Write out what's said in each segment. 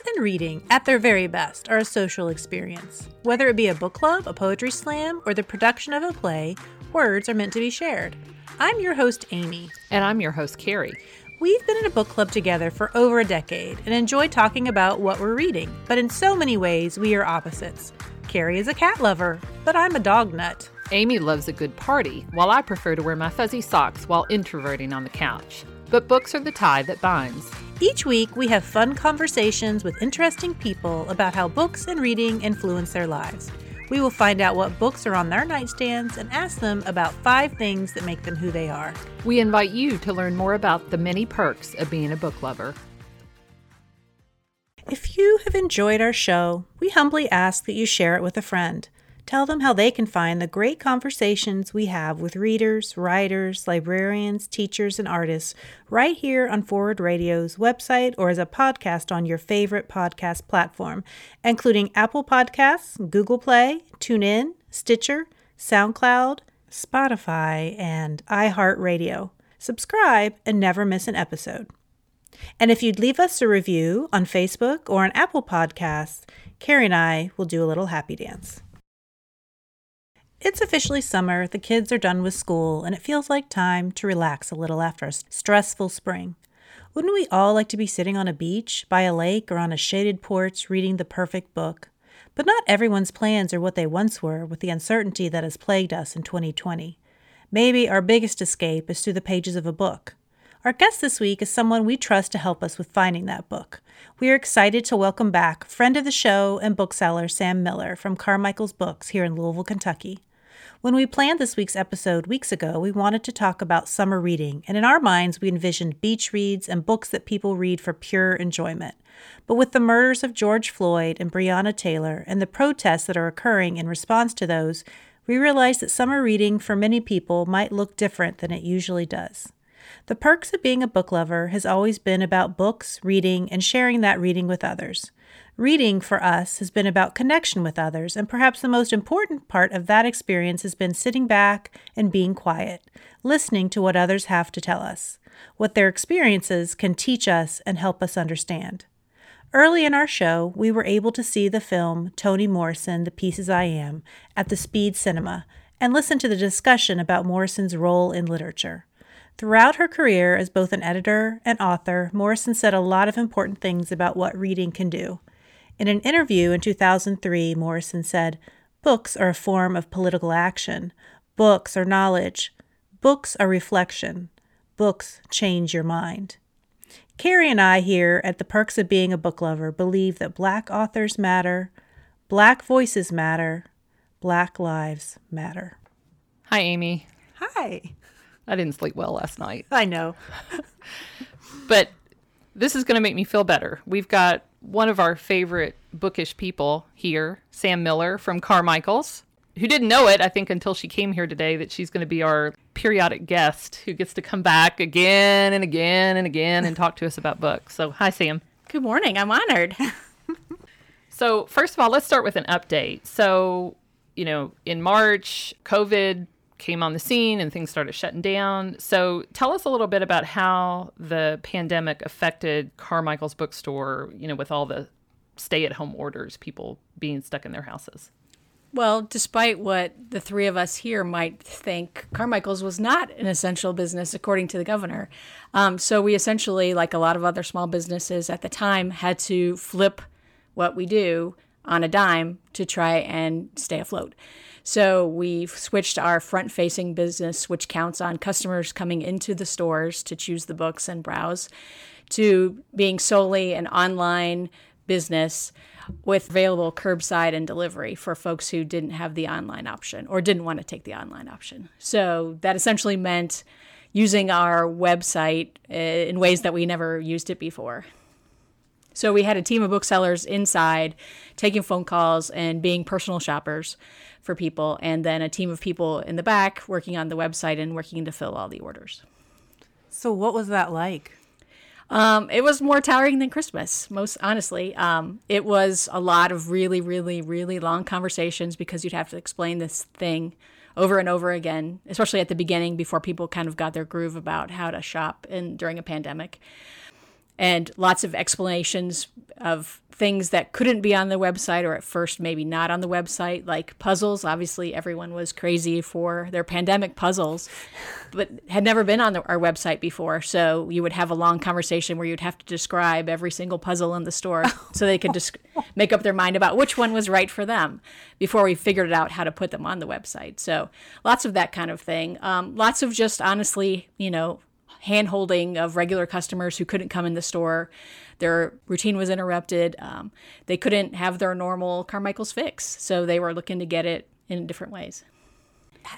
Books and reading, at their very best, are a social experience. Whether it be a book club, a poetry slam, or the production of a play, words are meant to be shared. I'm your host, Amy. And I'm your host, Carrie. We've been in a book club together for over a decade and enjoy talking about what we're reading, but in so many ways, we are opposites. Carrie is a cat lover, but I'm a dog nut. Amy loves a good party, while I prefer to wear my fuzzy socks while introverting on the couch. But books are the tie that binds. Each week, we have fun conversations with interesting people about how books and reading influence their lives. We will find out what books are on their nightstands and ask them about five things that make them who they are. We invite you to learn more about the many perks of being a book lover. If you have enjoyed our show, we humbly ask that you share it with a friend. Tell them how they can find the great conversations we have with readers, writers, librarians, teachers, and artists right here on Forward Radio's website or as a podcast on your favorite podcast platform, including Apple Podcasts, Google Play, TuneIn, Stitcher, SoundCloud, Spotify, and iHeartRadio. Subscribe and never miss an episode. And if you'd leave us a review on Facebook or on Apple Podcasts, Carrie and I will do a little happy dance. It's officially summer, the kids are done with school, and it feels like time to relax a little after a stressful spring. Wouldn't we all like to be sitting on a beach, by a lake, or on a shaded porch reading the perfect book? But not everyone's plans are what they once were with the uncertainty that has plagued us in 2020. Maybe our biggest escape is through the pages of a book. Our guest this week is someone we trust to help us with finding that book. We are excited to welcome back friend of the show and bookseller Sam Miller from Carmichael's Books here in Louisville, Kentucky. When we planned this week's episode weeks ago, we wanted to talk about summer reading, and in our minds, we envisioned beach reads and books that people read for pure enjoyment. But with the murders of George Floyd and Breonna Taylor and the protests that are occurring in response to those, we realized that summer reading for many people might look different than it usually does. The perks of being a book lover has always been about books, reading, and sharing that reading with others. Reading for us has been about connection with others, and perhaps the most important part of that experience has been sitting back and being quiet, listening to what others have to tell us, what their experiences can teach us and help us understand. Early in our show, we were able to see the film Toni Morrison, The Pieces I Am, at the Speed Cinema and listen to the discussion about Morrison's role in literature. Throughout her career as both an editor and author, Morrison said a lot of important things about what reading can do. In an interview in 2003, Morrison said, Books are a form of political action. Books are knowledge. Books are reflection. Books change your mind. Carrie and I here at the Perks of Being a Book Lover believe that Black authors matter, Black voices matter, Black lives matter. Hi, Amy. Hi. I didn't sleep well last night. I know. but this is going to make me feel better. We've got one of our favorite bookish people here, Sam Miller from Carmichael's, who didn't know it, I think, until she came here today, that she's going to be our periodic guest who gets to come back again and again and again and talk to us about books. So, hi, Sam. Good morning. I'm honored. so, first of all, let's start with an update. So, you know, in March, COVID came on the scene and things started shutting down. So, tell us a little bit about how the pandemic affected Carmichael's bookstore, you know, with all the stay at home orders, people being stuck in their houses. Well, despite what the three of us here might think, Carmichael's was not an essential business according to the governor. Um, so we essentially, like a lot of other small businesses at the time, had to flip what we do on a dime to try and stay afloat. So we've switched our front facing business, which counts on customers coming into the stores to choose the books and browse, to being solely an online business with available curbside and delivery for folks who didn't have the online option or didn't want to take the online option. So that essentially meant using our website eh, in ways that we never used it before. So we had a team of booksellers inside taking phone calls and being personal shoppers for people, and then a team of people in the back working on the website and working to fill all the orders. So, what was that like? Um, it was more tiring than Christmas, most honestly. Um, it was a lot of really, really, really long conversations because you'd have to explain this thing over and over again, especially at the beginning before people kind of got their groove about how to shop in during a pandemic. And lots of explanations of things that couldn't be on the website or at first maybe not on the website, like puzzles. Obviously, everyone was crazy for their pandemic puzzles, but had never been on the, our website before. So you would have a long conversation where you'd have to describe every single puzzle in the store so they could just make up their mind about which one was right for them before we figured out how to put them on the website. So lots of that kind of thing. Um, lots of just honestly, you know, hand holding of regular customers who couldn't come in the store their routine was interrupted. Um, they couldn't have their normal Carmichael's fix, so they were looking to get it in different ways.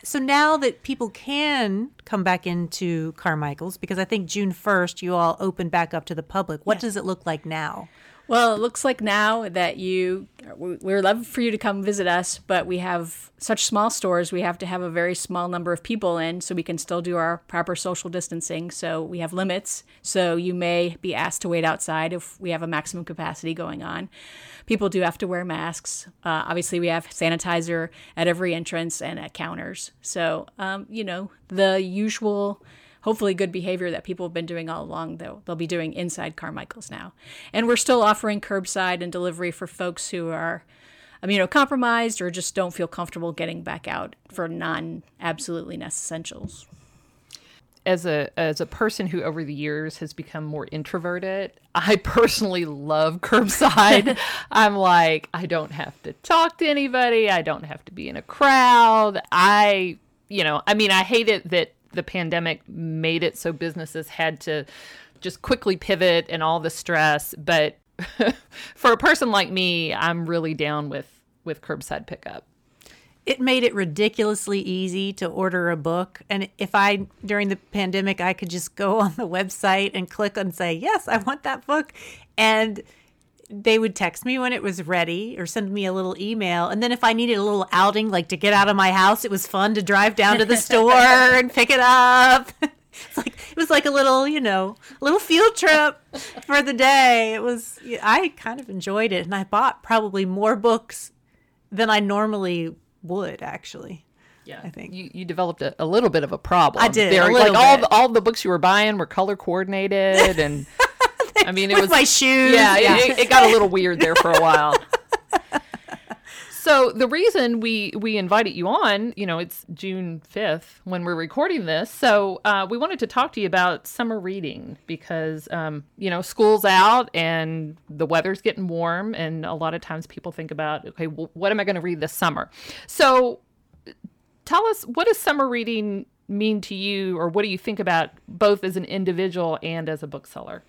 So now that people can come back into Carmichael's, because I think June 1st you all opened back up to the public, what does it look like now? Well, it looks like now that you, we're love for you to come visit us, but we have such small stores, we have to have a very small number of people in so we can still do our proper social distancing. So we have limits. So you may be asked to wait outside if we have a maximum capacity going on. People do have to wear masks. Uh, obviously, we have sanitizer at every entrance and at counters. So, um, you know, the usual hopefully good behavior that people have been doing all along though they'll be doing inside carmichael's now and we're still offering curbside and delivery for folks who are immunocompromised or just don't feel comfortable getting back out for non absolutely essentials as a as a person who over the years has become more introverted, I personally love curbside. I'm like I don't have to talk to anybody, I don't have to be in a crowd. I, you know, I mean I hate it that the pandemic made it so businesses had to just quickly pivot and all the stress. But for a person like me, I'm really down with with curbside pickup. It made it ridiculously easy to order a book. And if I, during the pandemic, I could just go on the website and click and say, yes, I want that book. And they would text me when it was ready or send me a little email. And then if I needed a little outing, like to get out of my house, it was fun to drive down to the store and pick it up. It's like it was like a little, you know, little field trip for the day. It was I kind of enjoyed it and I bought probably more books than I normally would actually. Yeah, I think you, you developed a, a little bit of a problem. I did. There, like bit. all the, all the books you were buying were color coordinated and I mean, it With was my shoes. Yeah, yeah. It, it got a little weird there for a while. So the reason we we invited you on, you know, it's June fifth when we're recording this. So uh, we wanted to talk to you about summer reading because um, you know school's out and the weather's getting warm, and a lot of times people think about, okay, well, what am I going to read this summer? So tell us what does summer reading mean to you, or what do you think about both as an individual and as a bookseller?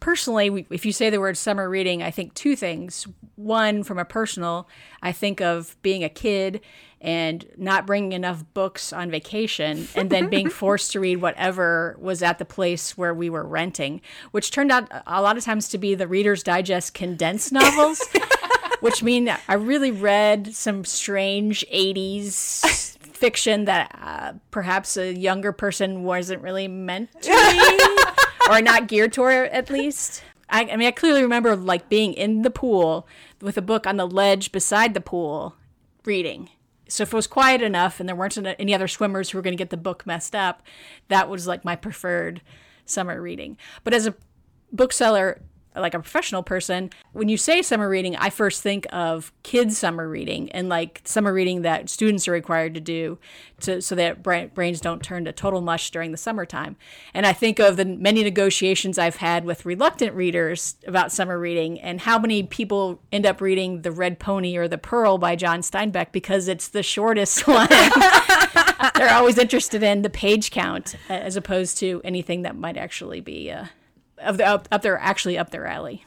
Personally, if you say the word summer reading, I think two things. One, from a personal, I think of being a kid and not bringing enough books on vacation and then being forced to read whatever was at the place where we were renting, which turned out a lot of times to be the Reader's Digest condensed novels. which mean I really read some strange 80s fiction that uh, perhaps a younger person wasn't really meant to read or not geared toward at least. I, I, mean, I clearly remember like being in the pool with a book on the ledge beside the pool reading. So if it was quiet enough and there weren't any other swimmers who were going to get the book messed up, that was like my preferred summer reading. But as a bookseller, like a professional person, when you say summer reading, I first think of kids summer reading and like summer reading that students are required to do to so that brains don't turn to total mush during the summertime. And I think of the many negotiations I've had with reluctant readers about summer reading and how many people end up reading The Red Pony or The Pearl by John Steinbeck because it's the shortest one. They're always interested in the page count as opposed to anything that might actually be uh, of the up, up there actually up their alley.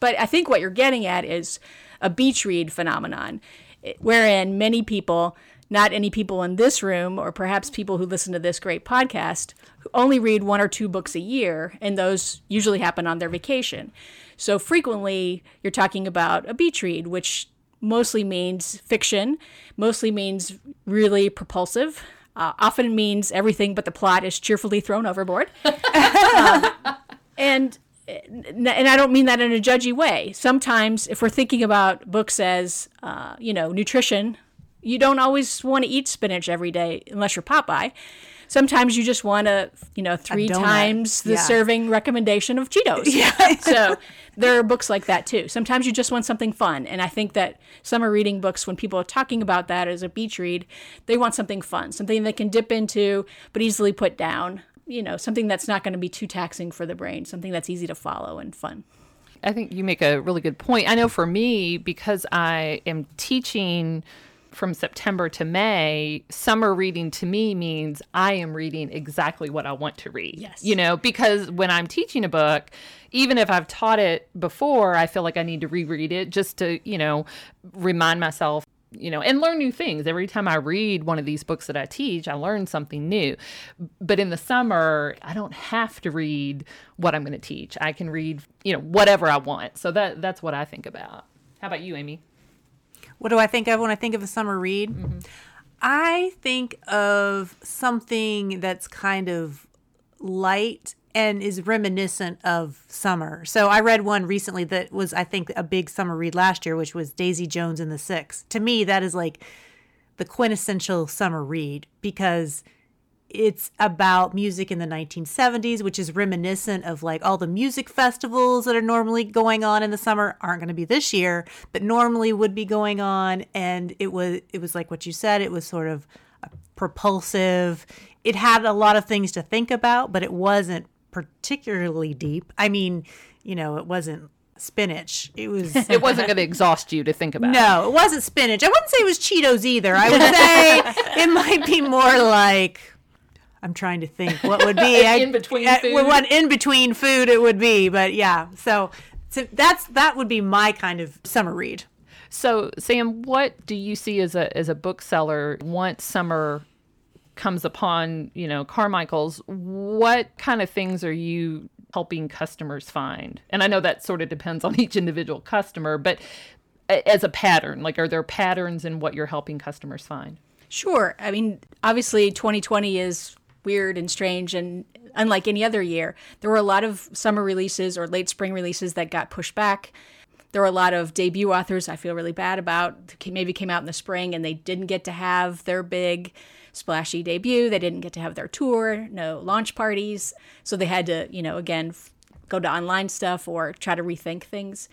But I think what you're getting at is a beach read phenomenon, eh, wherein many people, not any people in this room, or perhaps people who listen to this great podcast, who only read one or two books a year, and those usually happen on their vacation. So frequently, you're talking about a beach read, which mostly means fiction, mostly means really propulsive, uh, often means everything but the plot is cheerfully thrown overboard. um, and and I don't mean that in a judgy way. Sometimes, if we're thinking about books as, uh, you know, nutrition, you don't always want to eat spinach every day unless you're Popeye. Sometimes you just want to, you know, three times the Yeah. serving recommendation of Cheetos. Yeah. so there are books like that too. Sometimes you just want something fun. And I think that summer reading books, when people are talking about that as a beach read, they want something fun, something they can dip into but easily put down. You know, something that's not going to be too taxing for the brain, something that's easy to follow and fun. I think you make a really good point. I know for me, because I am teaching from September to May, summer reading to me means I am reading exactly what I want to read. Yes. You know, because when I'm teaching a book, even if I've taught it before, I feel like I need to reread it just to, you know, remind myself you know, and learn new things. Every time I read one of these books that I teach, I learn something new. But in the summer, I don't have to read what I'm going to teach. I can read, you know, whatever I want. So that that's what I think about. How about you, Amy? What do I think of when I think of a summer read? Mm-hmm. I think of something that's kind of light and is reminiscent of summer. So I read one recently that was, I think, a big summer read last year, which was Daisy Jones and the Six. To me, that is like the quintessential summer read because it's about music in the 1970s, which is reminiscent of like all the music festivals that are normally going on in the summer aren't going to be this year, but normally would be going on. And it was it was like what you said. It was sort of propulsive. It had a lot of things to think about, but it wasn't particularly deep. I mean, you know, it wasn't spinach. It was It wasn't going to exhaust you to think about. no, it wasn't spinach. I wouldn't say it was Cheetos either. I would say it might be more like I'm trying to think what would be In between uh, food? What in between food it would be, but yeah. So, so that's that would be my kind of summer read. So, Sam, what do you see as a as a bookseller once summer comes upon, you know, Carmichael's? What kind of things are you helping customers find? And I know that sort of depends on each individual customer, but as a pattern, like are there patterns in what you're helping customers find? Sure. I mean, obviously, 2020 is weird and strange, and unlike any other year, there were a lot of summer releases or late spring releases that got pushed back. There were a lot of debut authors I feel really bad about. Maybe came out in the spring and they didn't get to have their big splashy debut. They didn't get to have their tour, no launch parties. So they had to, you know, again, go to online stuff or try to rethink things.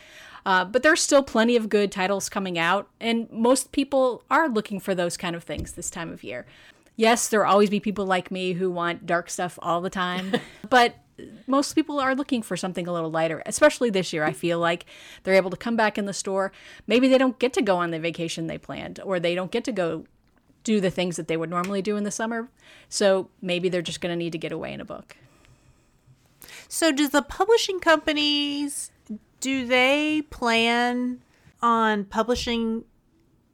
Uh, but there's still plenty of good titles coming out, and most people are looking for those kind of things this time of year. Yes, there will always be people like me who want dark stuff all the time, but most people are looking for something a little lighter, especially this year. I feel like they're able to come back in the store. Maybe they don't get to go on the vacation they planned, or they don't get to go do the things that they would normally do in the summer. So maybe they're just going to need to get away in a book. So, does the publishing companies do they plan on publishing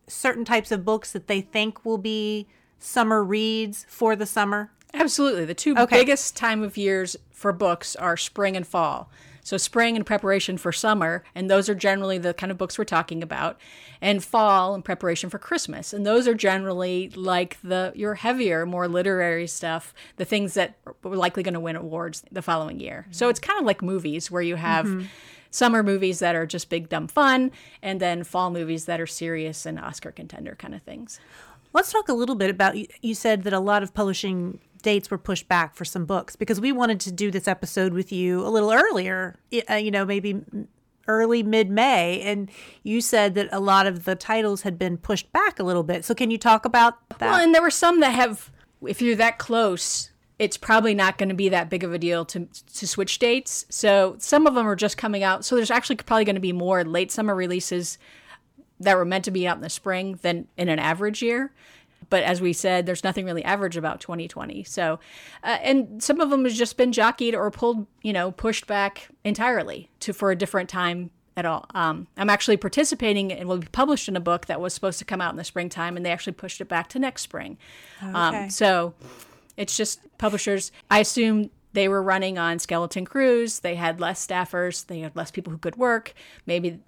certain types of books that they think will be summer reads for the summer? Absolutely. The two Okay. biggest time of years for books are spring and fall. So spring in preparation for summer, and those are generally the kind of books we're talking about, and fall in preparation for Christmas. And those are generally like the your heavier, more literary stuff, the things that are likely going to win awards the following year. So it's kind of like movies where you have mm-hmm. summer movies that are just big dumb fun, and then fall movies that are serious and Oscar contender kind of things. Let's talk a little bit about you, you said that a lot of publishing dates were pushed back for some books because we wanted to do this episode with you a little earlier, uh, you know, maybe early mid May. And you said that a lot of the titles had been pushed back a little bit. So, can you talk about that? Well, and there were some that have, if you're that close, it's probably not going to be that big of a deal to to switch dates. So some of them are just coming out. So there's actually probably going to be more late summer releases that were meant to be out in the spring than in an average year. But as we said, there's nothing really average about 2020. So, uh, and some of them has just been jockeyed or pulled, you know, pushed back entirely to for a different time at all. Um, I'm actually participating and will be published in a book that was supposed to come out in the springtime, and they actually pushed it back to next spring. Okay. Um, so it's just publishers. I assume they were running on skeleton crews. They had less staffers. They had less people who could work. Maybe,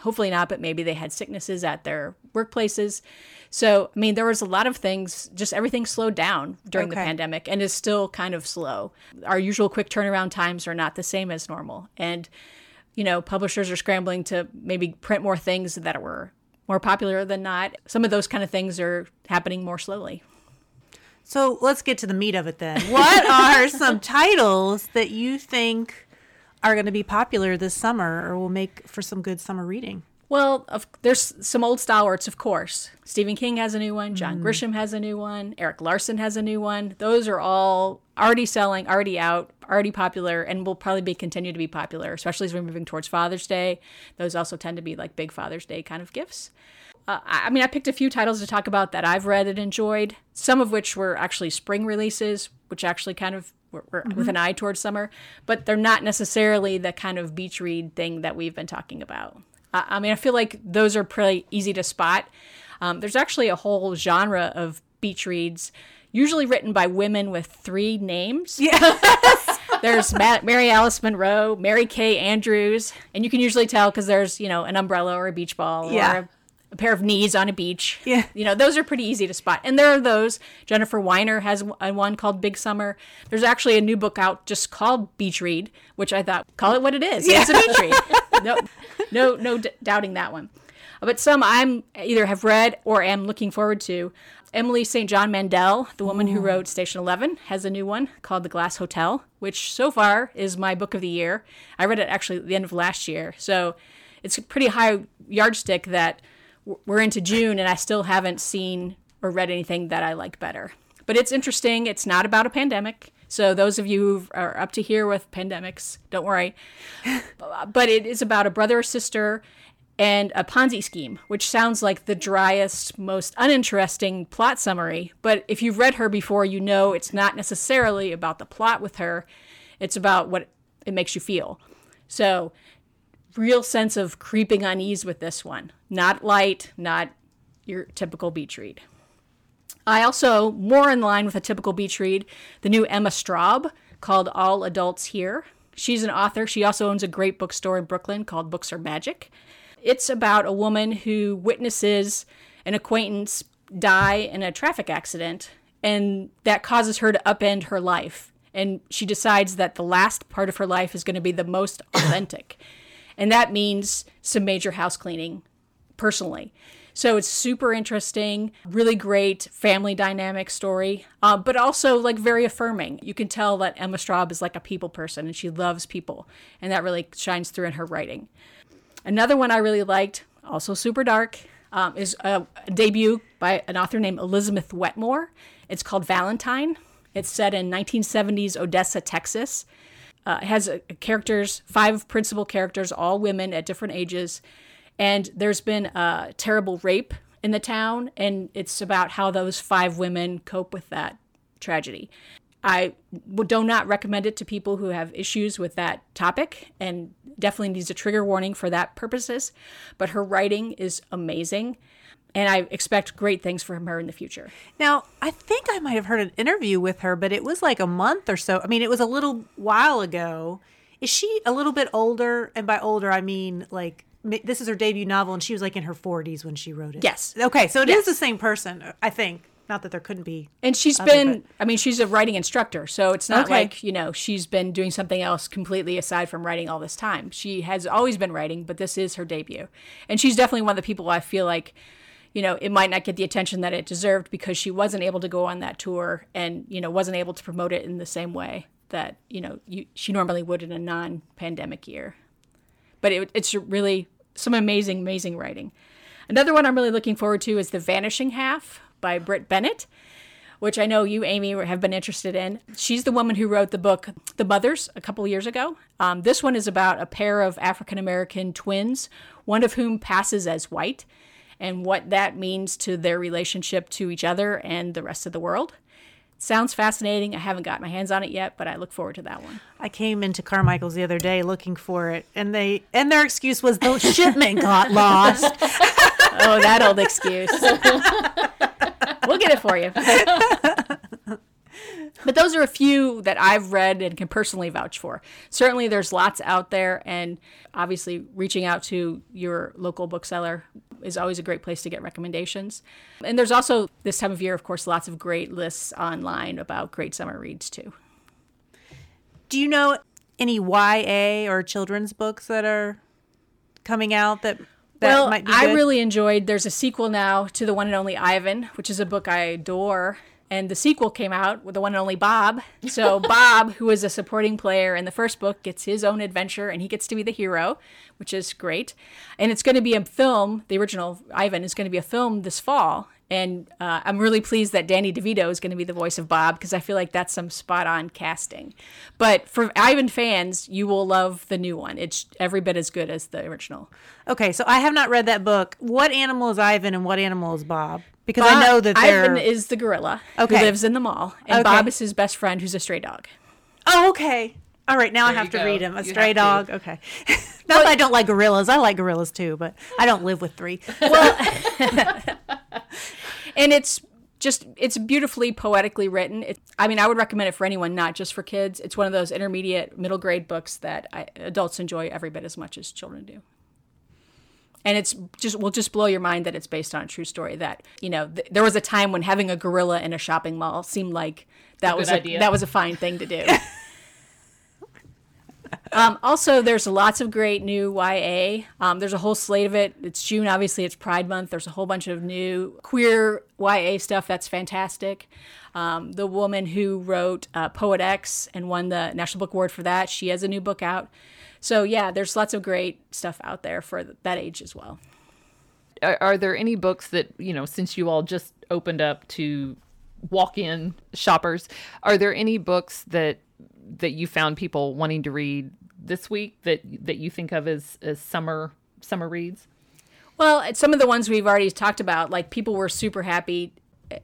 hopefully not, but maybe they had sicknesses at their workplaces. So, I mean, there was a lot of things, just everything slowed down during the pandemic and is still kind of slow. Our usual quick turnaround times are not the same as normal. And, you know, publishers are scrambling to maybe print more things that were more popular than not. Some of those kind of things are happening more slowly. So let's get to the meat of it then. What are some titles that you think are going to be popular this summer or will make for some good summer reading? Well, of, there's some old stalwarts, of course. Stephen King has a new one. John Grisham has a new one. Erik Larson has a new one. Those are all already selling, already out, already popular, and will probably be continue to be popular, especially as we're moving towards Father's Day. Those also tend to be like big Father's Day kind of gifts. Uh, I mean, I picked a few titles to talk about that I've read and enjoyed. Some of which were actually spring releases, which actually kind of were, were with an eye towards summer, but they're not necessarily the kind of beach read thing that we've been talking about. I I mean, I feel like those are pretty easy to spot. Um, there's actually a whole genre of beach reads, usually written by women with three names. Yeah. There's Ma- Mary Alice Monroe, Mary Kay Andrews, and you can usually tell because there's you know an umbrella or a beach ball Yeah. or a, a pair of knees on a beach. Yeah. you know those are pretty easy to spot. And there are those. Jennifer Weiner has a uh, one called Big Summer. There's actually a new book out just called Beach Read, which I thought call it what it is. It's a beach read. No, no, no d- doubting that one. Uh, but some I'm either have read or am looking forward to. Emily St. John Mandel, the woman who wrote Station 11, has a new one called The Glass Hotel, which so far is my book of the year. I read it actually at the end of last year. So it's a pretty high yardstick that we're into June and I still haven't seen or read anything that I like better. But it's interesting. It's not about a pandemic. So those of you who are up to here with pandemics, don't worry. but it is about a brother or sister and a Ponzi scheme, which sounds like the driest, most uninteresting plot summary. But if you've read her before, you know it's not necessarily about the plot with her, it's about what it makes you feel. So, real sense of creeping unease with this one. Not light, not your typical beach read. I also, more in line with a typical beach read, the new Emma Straub called All Adults Here. She's an author. She also owns a great bookstore in Brooklyn called Books Are Magic. It's about a woman who witnesses an acquaintance die in a traffic accident, and that causes her to upend her life. And she decides that the last part of her life is going to be the most authentic. And that means some major house cleaning personally. So it's super interesting, really great family dynamic story, uh, but also like very affirming. You can tell that Emma Straub is like a people person and she loves people, and that really shines through in her writing. Another one I really liked, also super dark, um, is a, a debut by an author named Elizabeth Wetmore. It's called Valentine. It's set in 1970s Odessa, Texas. Uh, has uh, characters, five principal characters, all women at different ages. And there's been a terrible rape in the town, and it's about how those five women cope with that tragedy. I do not recommend it to people who have issues with that topic and definitely needs a trigger warning for that purposes. But her writing is amazing, and I expect great things from her in the future. Now, I think I might have heard an interview with her, but it was like a month or so. I mean, it was a little while ago. Is she a little bit older? And by older, I mean like this is her debut novel, and she was like in her 40s when she wrote it. Yes. Okay, so it is Yes. the same person, I think. Not that there couldn't be. And she's Other, been, I mean, she's a writing instructor. So it's not Okay. like, you know, she's been doing something else completely aside from writing all this time. She has always been writing, but this is her debut. And she's definitely one of the people I feel like, you know, it might not get the attention that it deserved because she wasn't able to go on that tour and, you know, wasn't able to promote it in the same way that, you know, you, she normally would in a non pandemic year. But it, it's really some amazing, amazing writing. Another one I'm really looking forward to is The Vanishing Half by Brit Bennett, which I know you, Amy, have been interested in. She's the woman who wrote the book The Mothers a couple years ago. Um, this one is about a pair of African American twins, one of whom passes as white, and what that means to their relationship to each other and the rest of the world. Sounds fascinating. I haven't got my hands on it yet, but I look forward to that one. I came into Carmichael's the other day looking for it, and they and their excuse was the shipment got lost. Oh, that old excuse. we'll get it for you. but those are a few that I've read and can personally vouch for. Certainly, there's lots out there, and obviously, reaching out to your local bookseller is always a great place to get recommendations. And there's also, this time of year, of course, lots of great lists online about great summer reads, too. Do you know any YA or children's books that are coming out that that well, might be I really enjoyed. There's a sequel now to the one and only Ivan, which is a book I adore. And the sequel came out with the one and only Bob. So Bob, who is a supporting player in the first book, gets his own adventure and he gets to be the hero, which is great. And it's going to be a film. The original Ivan is going to be a film this fall. And uh, I'm really pleased that Danny DeVito is going to be the voice of Bob because I feel like that's some spot on casting. But for Ivan fans, you will love the new one. It's every bit as good as the original. Okay, so I have not read that book. What animal is Ivan and what animal is Bob? Because I know that they're. Ivan is the gorilla Okay. who lives in the mall, and Okay. Bob is his best friend who's a stray dog. Oh, okay. All right, now I have to go. read him. A You stray have dog. Okay. Not that I don't like gorillas. I like gorillas too, but I don't live with three. Well, and it's just it's beautifully poetically written it, i mean i would recommend it for anyone not just for kids it's one of those intermediate middle grade books that I, adults enjoy every bit as much as children do and it's just will just blow your mind that it's based on a true story that you know th- there was a time when having a gorilla in a shopping mall seemed like that good was a, idea. that was a fine thing to do Um, also, there's lots of great new YA. Um, there's a whole slate of it. It's June, obviously, it's Pride Month. There's a whole bunch of new queer YA stuff that's fantastic. Um, the woman who wrote uh, Poet X and won the National Book Award for that, she has a new book out. So, yeah, there's lots of great stuff out there for that age as well. Are, are there any books that you know since you all just opened up to walk-in shoppers? Are there any books that that you found people wanting to read this week that that you think of as as summer summer reads? Well, some of the ones we've already talked about, like people were super happy.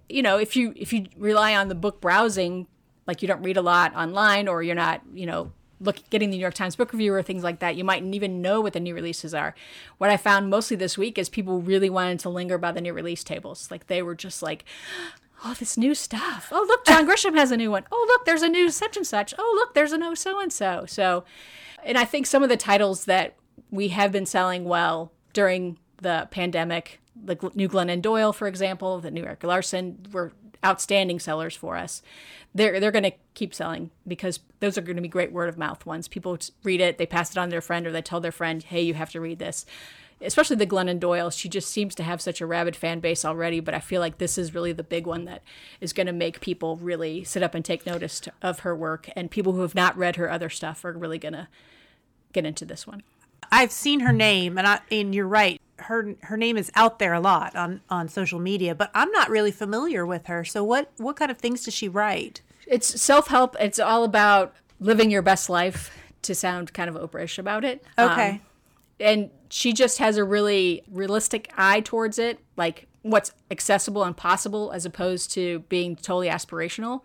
You know, if you if you rely on the book browsing, like you don't read a lot online, or you're not, you know, look getting the New York Times Book Review or things like that, you mightn't even know what the new releases are. What I found mostly this week is people really wanted to linger by the new release tables. Like they were just like, oh, this new stuff. Oh, look, John Grisham has a new one. Oh, look, there's a new such and such. Oh, look, there's a new so and so. So, and I think some of the titles that we have been selling well during the pandemic, the new Glennon Doyle, for example, the new Erik Larson, were outstanding sellers for us. They're they're going to keep selling because those are going to be great word of mouth ones. People read it, they pass it on to their friend, or they tell their friend, "Hey, you have to read this." Especially the Glennon Doyle, she just seems to have such a rabid fan base already. But I feel like this is really the big one that is going to make people really sit up and take notice to, of her work. And people who have not read her other stuff are really going to get into this one. I've seen her name, and I and you're right. Her her name is out there a lot on on social media, but I'm not really familiar with her. So what what kind of things does she write? It's self help. It's all about living your best life. To sound kind of Oprah-ish about it. Okay. Um, and she just has a really realistic eye towards it, like what's accessible and possible, as opposed to being totally aspirational,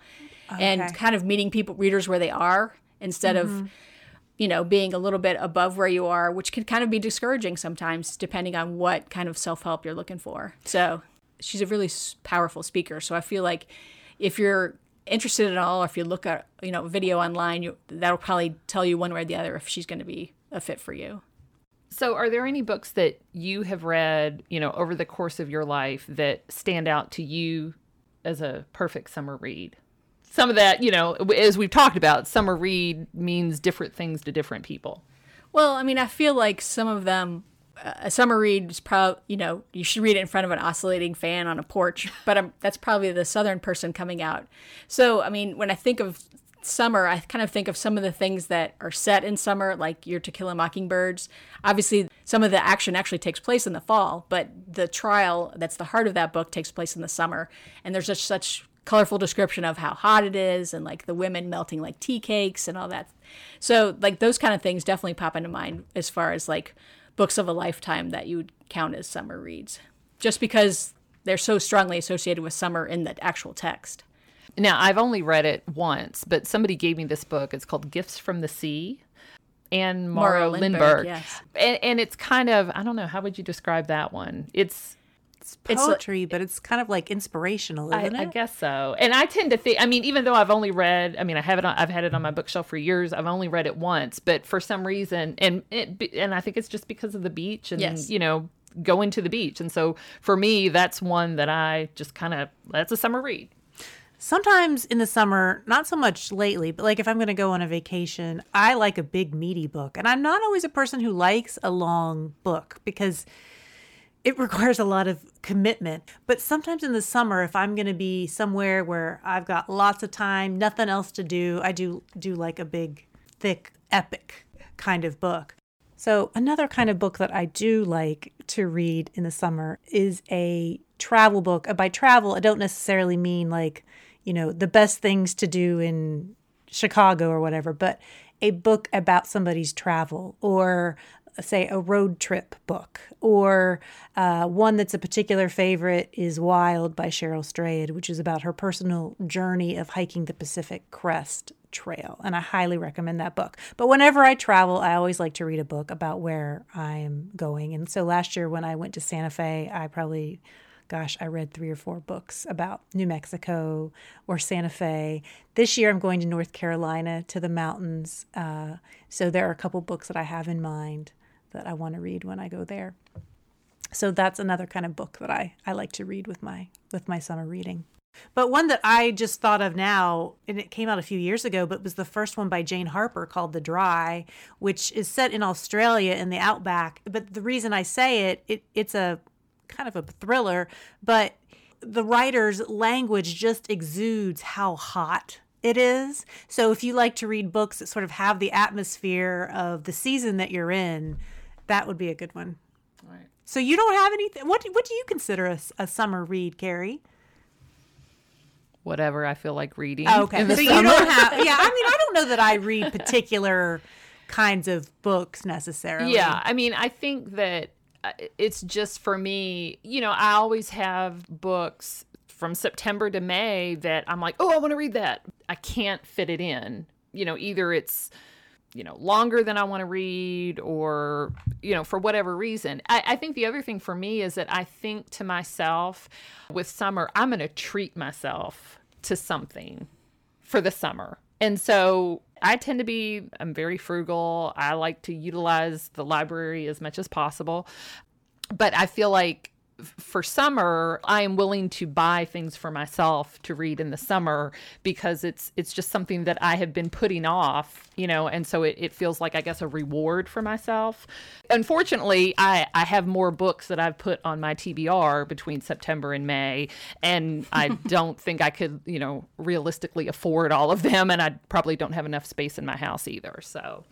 and kind of meeting people readers where they are instead of you know being a little bit above where you are, which can kind of be discouraging sometimes, depending on what kind of self help you're looking for. So she's a really powerful speaker. So I feel like if you're interested at all, or if you look at you know video online, you, that'll probably tell you one way or the other if she's going to be a fit for you. So, are there any books that you have read, you know, over the course of your life that stand out to you as a perfect summer read? Some of that, you know, as we've talked about, summer read means different things to different people. Well, I mean, I feel like some of them, uh, a summer read is probably, you know, you should read it in front of an oscillating fan on a porch, but um that's probably the southern person coming out. So, I mean, when I think of summer, I kind of think of some of the things that are set in summer, like Your To Kill a Mockingbirds. Obviously, some of the action actually takes place in the fall, but the trial that's the heart of that book takes place in the summer. And there's just such colorful description of how hot it is and like the women melting like tea cakes and all that. So like those kind of things definitely pop into mind as far as like books of a lifetime that you would count as summer reads. Just because they're so strongly associated with summer in the actual text. Now, I've only read it once, but somebody gave me this book. It's called Gifts from the Sea. And Lindbergh. Lindbergh, yes. And, and it's kind of, I don't know, how would you describe that one? It's It's It's poetry, but it's kind of like inspirational, I, I guess so. And I tend to think. I mean, even though I've only read, I mean, I have it. On, I've had it on my bookshelf for years. I've only read it once, but for some reason, and it, and I think it's just because of the beach and Yes. you know going to the beach. And so for me, that's one that I just kind of that's a summer read. Sometimes in the summer, not so much lately, but like if I'm going to go on a vacation, I like a big meaty book. And I'm not always a person who likes a long book because it requires a lot of commitment. But sometimes in the summer, if I'm going to be somewhere where I've got lots of time, nothing else to do, I do do like a big, thick, epic kind of book. So, another kind of book that I do like to read in the summer is a travel book. By travel, I don't necessarily mean like, you know, the best things to do in Chicago or whatever, but a book about somebody's travel or say a road trip book or uh, one that's a particular favorite is wild by cheryl strayed which is about her personal journey of hiking the pacific crest trail and i highly recommend that book but whenever i travel i always like to read a book about where i am going and so last year when i went to santa fe i probably gosh, I read three or four books about New Mexico or Santa Fe. This year I'm going to North Carolina to the mountains. Uh, so there are a couple books that I have in mind that I want to read when I go there. So that's another kind of book that I, I like to read with my with my summer reading. But one that I just thought of now, and it came out a few years ago, but was the first one by Jane Harper called The Dry, which is set in Australia in the outback. But the reason I say it, it it's a kind of a thriller, but the writer's language just exudes how hot it is. So if you like to read books that sort of have the atmosphere of the season that you're in, that would be a good one. Right. So you don't have anything. What what do you consider a, a summer read, Carrie? Whatever I feel like reading. Oh, okay. So summer. you don't have. Yeah, I mean, I don't know that I read particular kinds of books necessarily. Yeah, I mean, I think that uh, it's just for me. You know, I always have books from September to May that I'm like, oh, I want to read that. I can't fit it in. You know, either it's you know longer than i want to read or you know for whatever reason. I, I, think the other thing for me is that i think to myself with summer i'm going to treat myself to something for the summer. And so i tend to be i'm very frugal. I like to utilize the library as much as possible. But i feel like for summer i am willing to buy things for myself to read in the summer because it's it's just something that i have been putting off you know and so it, it feels like i guess a reward for myself. Unfortunately i i have more books that i've put on my tbr between september and may and i don't think i could you know realistically afford all of them and i probably don't have enough space in my house either so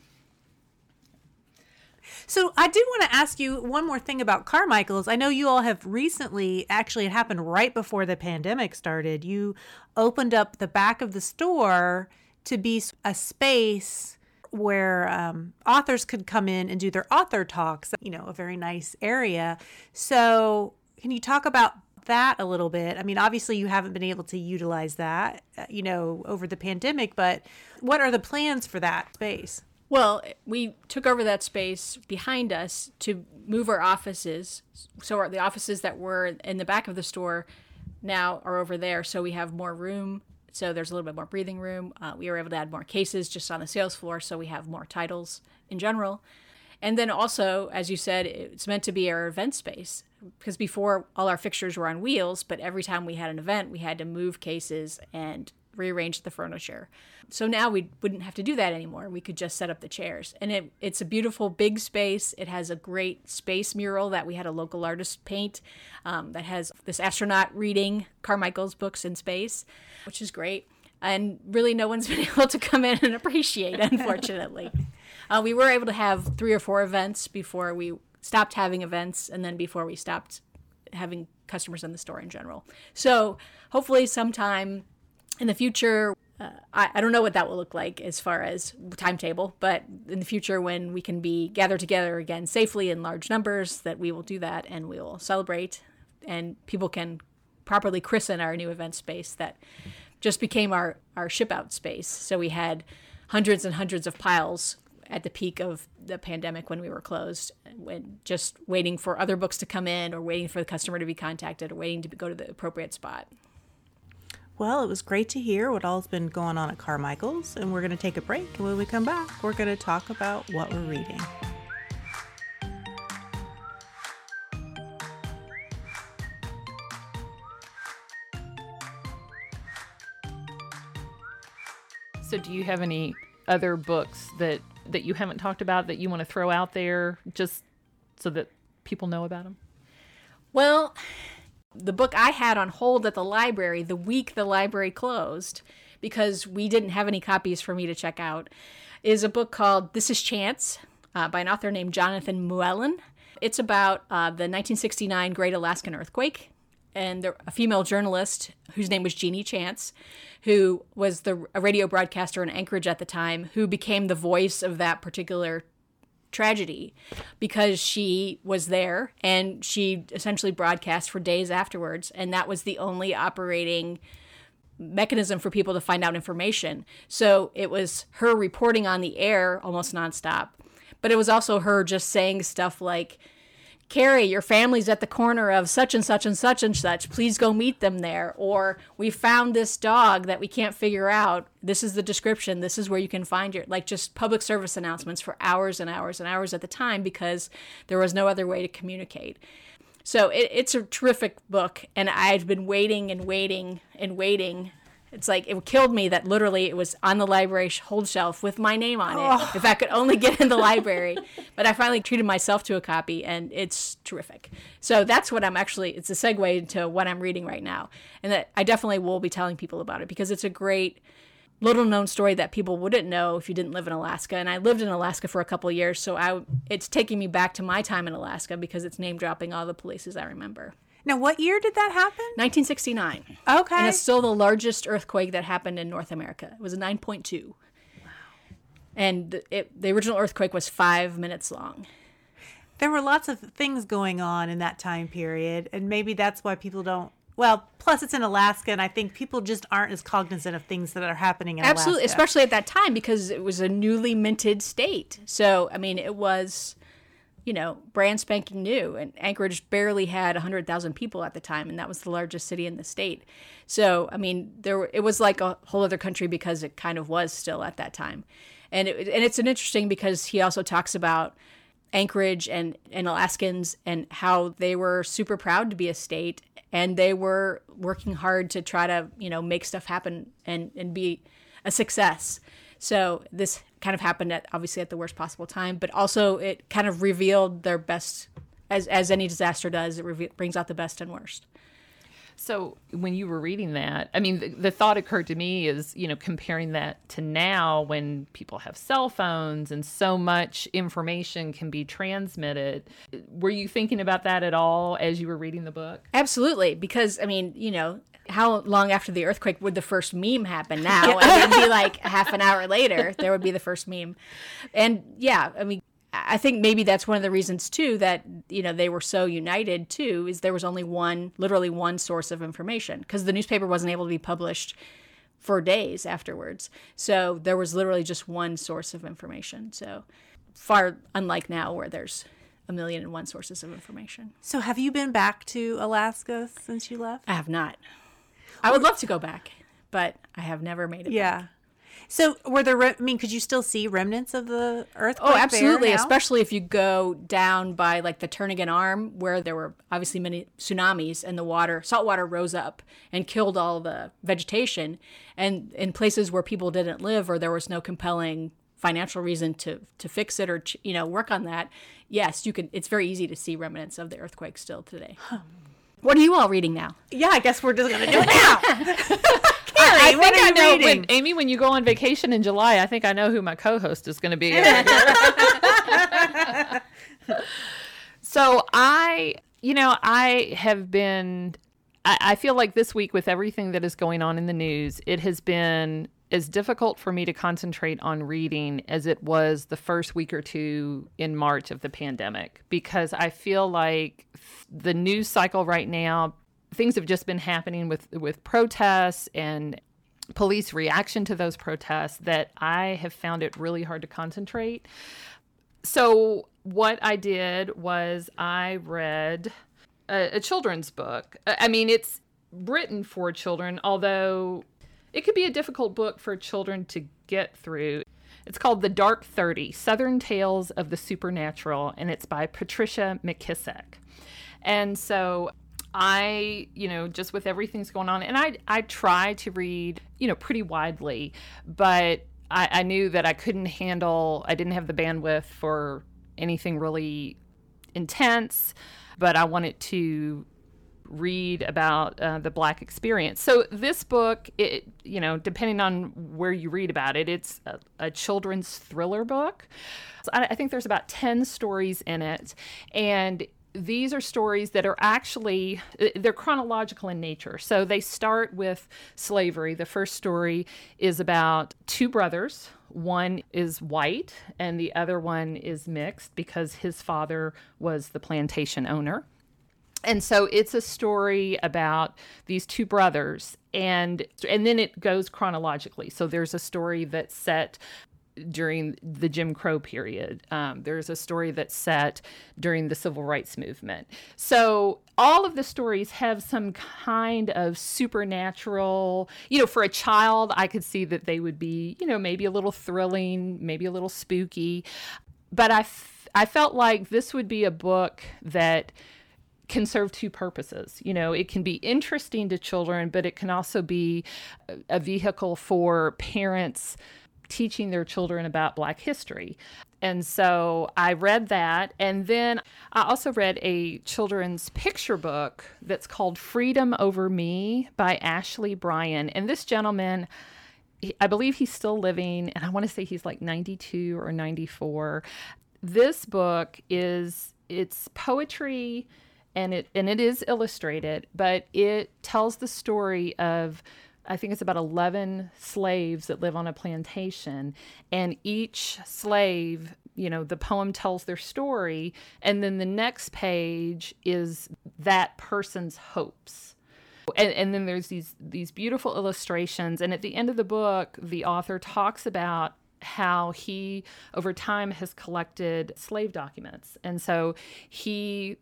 so I do want to ask you one more thing about Carmichael's. I know you all have recently, actually, it happened right before the pandemic started. You opened up the back of the store to be a space where um, authors could come in and do their author talks. You know, a very nice area. So can you talk about that a little bit? I mean, obviously, you haven't been able to utilize that, uh, you know, over the pandemic, but what are the plans for that space? Well, we took over that space behind us to move our offices. So the offices that were in the back of the store now are over there. So we have more room. So there's a little bit more breathing room. Uh, we were able to add more cases just on the sales floor. So we have more titles in general. And then also, as you said, it's meant to be our event space because before all our fixtures were on wheels, but every time we had an event, we had to move cases and rearrange the furniture. So now we wouldn't have to do that anymore. We could just set up the chairs. And it, it's a beautiful big space. It has a great space mural that we had a local artist paint um, that has this astronaut reading Carmichael's books in space, which is great. And really, no one's been able to come in and appreciate, unfortunately. uh, we were able to have three or four events before we stopped having events, and then before we stopped having customers in the store in general. So hopefully, sometime in the future, uh, I, I don't know what that will look like as far as timetable, but in the future, when we can be gathered together again safely in large numbers, that we will do that and we will celebrate, and people can properly christen our new event space that just became our our ship out space. So we had hundreds and hundreds of piles at the peak of the pandemic when we were closed, when just waiting for other books to come in, or waiting for the customer to be contacted, or waiting to go to the appropriate spot. Well, it was great to hear what all's been going on at Carmichael's, and we're going to take a break. And when we come back, we're going to talk about what we're reading. So, do you have any other books that that you haven't talked about that you want to throw out there, just so that people know about them? Well, the book I had on hold at the library the week the library closed because we didn't have any copies for me to check out is a book called This is Chance uh, by an author named Jonathan Mooallem. It's about uh, the 1969 Great Alaskan Earthquake and a female journalist whose name was Genie Chance, who was the a radio broadcaster in Anchorage at the time, who became the voice of that particular tragedy because she was there and she essentially broadcast for days afterwards. And that was the only operating mechanism for people to find out information. So it was her reporting on the air almost nonstop. But it was also her just saying stuff like Carrie, your family's at the corner of such and such and such and such. Please go meet them there. Or we found this dog that we can't figure out. This is the description. This is where you can find your like just public service announcements for hours and hours and hours at the time because there was no other way to communicate. So it, it's a terrific book, and I've been waiting and waiting and waiting it's like it killed me that literally it was on the library hold shelf with my name on it. Oh. If I could only get in the library, but I finally treated myself to a copy, and it's terrific. So that's what I'm actually. It's a segue into what I'm reading right now, and that I definitely will be telling people about it because it's a great little known story that people wouldn't know if you didn't live in Alaska. And I lived in Alaska for a couple years, so I it's taking me back to my time in Alaska because it's name dropping all the places I remember. Now, what year did that happen? 1969. Okay. And it's still the largest earthquake that happened in North America. It was a 9.2. Wow. And it, the original earthquake was five minutes long. There were lots of things going on in that time period, and maybe that's why people don't. Well, plus it's in Alaska, and I think people just aren't as cognizant of things that are happening in Absolutely, Alaska. especially at that time because it was a newly minted state. So, I mean, it was you know, brand spanking new. And Anchorage barely had 100,000 people at the time, and that was the largest city in the state. So, I mean, there it was like a whole other country because it kind of was still at that time. And it, and it's an interesting because he also talks about Anchorage and, and Alaskans and how they were super proud to be a state and they were working hard to try to, you know, make stuff happen and, and be a success. So this kind of happened at obviously at the worst possible time, but also it kind of revealed their best, as as any disaster does. It reve- brings out the best and worst. So when you were reading that, I mean, the, the, thought occurred to me is, you know, comparing that to now when people have cell phones and so much information can be transmitted. Were you thinking about that at all as you were reading the book? Absolutely, because I mean, you know, how long after the earthquake would the first meme happen now? it would be like half an hour later, there would be the first meme. And yeah, I mean, I think maybe that's one of the reasons too that you know they were so united too is there was only one literally one source of information because the newspaper wasn't able to be published for days afterwards. So there was literally just one source of information. So far unlike now where there's a million and one sources of information. So have you been back to Alaska since you left? I have not. I would love to go back, but I have never made it. Yeah. Back. So were there? I mean, could you still see remnants of the earthquake? Oh, absolutely. Especially if you go down by like the Turnagain Arm, where there were obviously many tsunamis, and the water, salt water, rose up and killed all the vegetation. And in places where people didn't live, or there was no compelling financial reason to to fix it or you know work on that, yes, you can. It's very easy to see remnants of the earthquake still today. Huh. What are you all reading now? Yeah, I guess we're just gonna do it now. I, I think I know when, Amy, when you go on vacation in July, I think I know who my co-host is going to be. so I, you know, I have been. I, I feel like this week with everything that is going on in the news, it has been as difficult for me to concentrate on reading as it was the first week or two in March of the pandemic because I feel like the news cycle right now things have just been happening with with protests and police reaction to those protests that I have found it really hard to concentrate. So what I did was I read a, a children's book. I mean, it's written for children, although it could be a difficult book for children to get through. It's called The Dark 30 Southern Tales of the Supernatural, and it's by Patricia McKissack. And so I, you know, just with everything's going on, and I, I try to read, you know, pretty widely, but I, I knew that I couldn't handle, I didn't have the bandwidth for anything really intense, but I wanted to read about uh, the black experience. So this book, it you know, depending on where you read about it, it's a, a children's thriller book. So I, I think there's about ten stories in it, and these are stories that are actually uh, they're chronological in nature. So they start with slavery. The first story is about two brothers. One is white and the other one is mixed because his father was the plantation owner. And so it's a story about these two brothers and and then it goes chronologically. So there's a story that's set during the Jim Crow period. Um, there's a story that's set during the civil rights movement. So all of the stories have some kind of supernatural, you know, for a child, I could see that they would be, you know, maybe a little thrilling, maybe a little spooky. But I, f- I felt like this would be a book that can serve two purposes. You know, it can be interesting to children, but it can also be a vehicle for parents teaching their children about Black history. And so I read that. And then I also read a children's picture book that's called Freedom Over Me by Ashley Bryan. And this gentleman, I believe he's still living, and I want to say he's like 92 or 94. This book is it's poetry and it and it is illustrated, but it tells the story of I think it's about 11 slaves that live on a plantation. And each slave, you know, the poem tells their story. And then the next page is that person's hopes. And, and then there's these these beautiful illustrations. And at the end of the book, the author talks about how he over time has collected slave documents and so he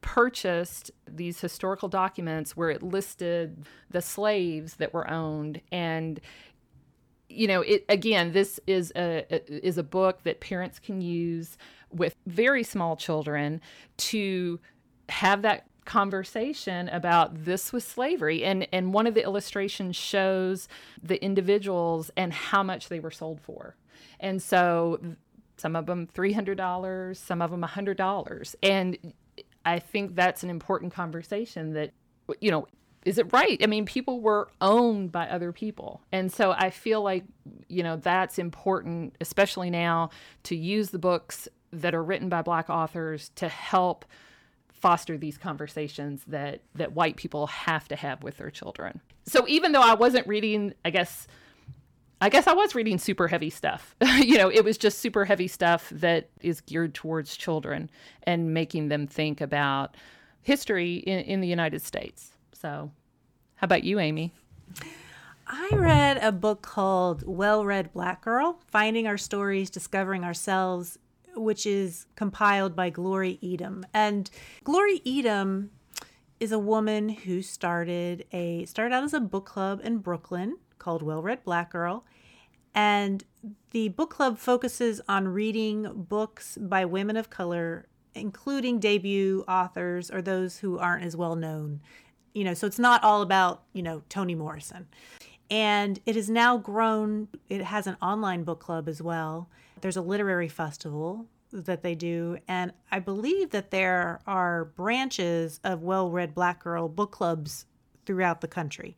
purchased these historical documents where it listed the slaves that were owned. And you know it again this is a, is a book that parents can use with very small children to have that conversation about this was slavery. And and one of the illustrations shows the individuals and how much they were sold for. And so some of them $300 some of them $100 and I think that's an important conversation that, you know, is it right? I mean, people were owned by other people. And so I feel like, you know, that's important, especially now, to use the books that are written by Black authors to help foster these conversations that that white people have to have with their children. So even though I wasn't reading, I guess I guess I was reading super heavy stuff. you know, it was just super heavy stuff that is geared towards children and making them think about history in, in the United States. So, how about you, Amy? I read a book called Well Read Black Girl Finding Our Stories, Discovering Ourselves, which is compiled by Glory Edim. And Glory Edim is a woman who started a started out as a book club in Brooklyn called Well Read Black Girl. And the book club focuses on reading books by women of color, including debut authors or those who aren't as well known. You know, so it's not all about, you know, Toni Morrison. And it has now grown, it has an online book club as well. There's a literary festival that they do. And I believe that there are branches of well read black girl book clubs throughout the country.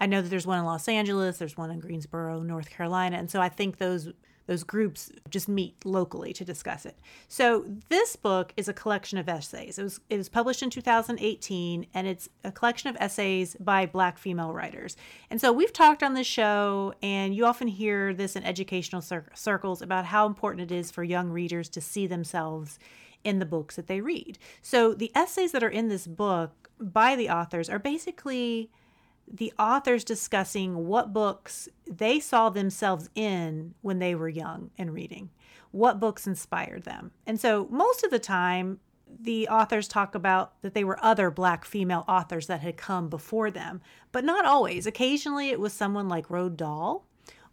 I know that there's one in Los Angeles, there's one in Greensboro, North Carolina, and so I think those those groups just meet locally to discuss it. So this book is a collection of essays. It was it was published in 2018 and it's a collection of essays by black female writers. And so we've talked on this show and you often hear this in educational cir- circles about how important it is for young readers to see themselves in the books that they read. So the essays that are in this book by the authors are basically the authors discussing what books they saw themselves in when they were young and reading, what books inspired them. And so, most of the time, the authors talk about that they were other black female authors that had come before them, but not always. Occasionally, it was someone like Roald Dahl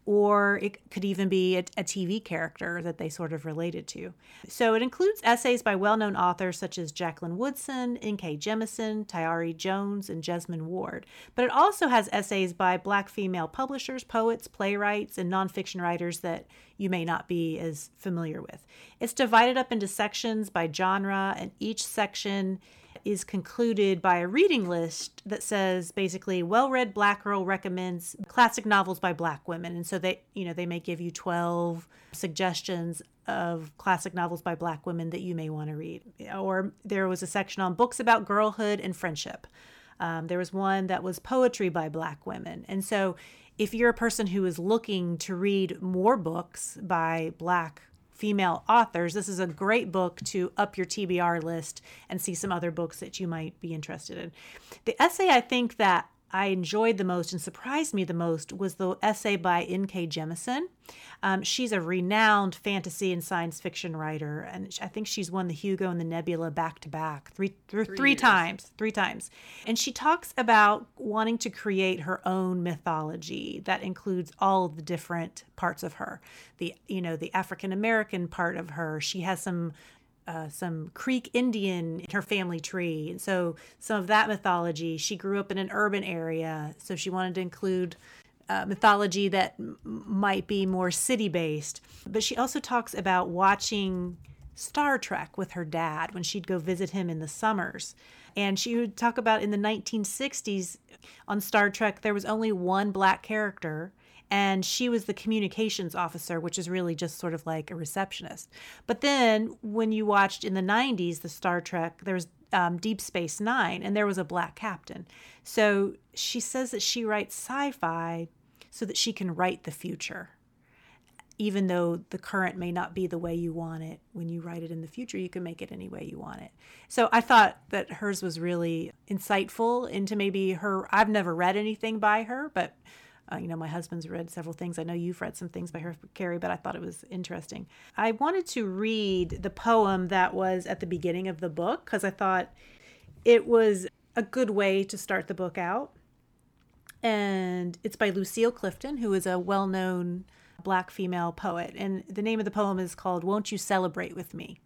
or it could even be a, a, TV character that they sort of related to. So it includes essays by well known authors such as Jacqueline Woodson, N.K. Jemisin, Tayari Jones, and Jesmyn Ward. But it also has essays by black female publishers, poets, playwrights, and nonfiction writers that you may not be as familiar with. It's divided up into sections by genre, and each section is concluded by a reading list that says basically well-read black girl recommends classic novels by black women. And so they you know they may give you 12 suggestions of classic novels by black women that you may want to read. Or there was a section on books about girlhood and friendship. Um, there was one that was poetry by black women. And so if you're a person who is looking to read more books by black female authors, this is a great book to up your TBR list and see some other books that you might be interested in. The essay I think that I enjoyed the most and surprised me the most was the essay by N.K. Jemisin. Um, she's a renowned fantasy and science fiction writer, and I think she's won the Hugo and the Nebula back to back three, three, three times, three times. And she talks about wanting to create her own mythology that includes all of the different parts of her. The you know the African American part of her. She has some uh, some Creek Indian in her family tree. And so some of that mythology, she grew up in an urban area. So she wanted to include uh, mythology that m- might be more city based. But she also talks about watching Star Trek with her dad when she'd go visit him in the summers. And she would talk about in the 1960s on Star Trek, there was only one black character and she was the communications officer, which is really just sort of like a receptionist. But then when you watched in the 90s the Star Trek, there was um, Deep Space Nine, and there was a black captain. So she says that she writes sci fi so that she can write the future. Even though the current may not be the way you want it, when you write it in the future, you can make it any way you want it. So I thought that hers was really insightful into maybe her. I've never read anything by her, but uh, you know, my husband's read several things. I know you've read some things by her, Carrie, but I thought it was interesting. I wanted to read the poem that was at the beginning of the book because I thought it was a good way to start the book out. And it's by Lucille Clifton, who is a well known black female poet. And the name of the poem is called Won't You Celebrate with Me?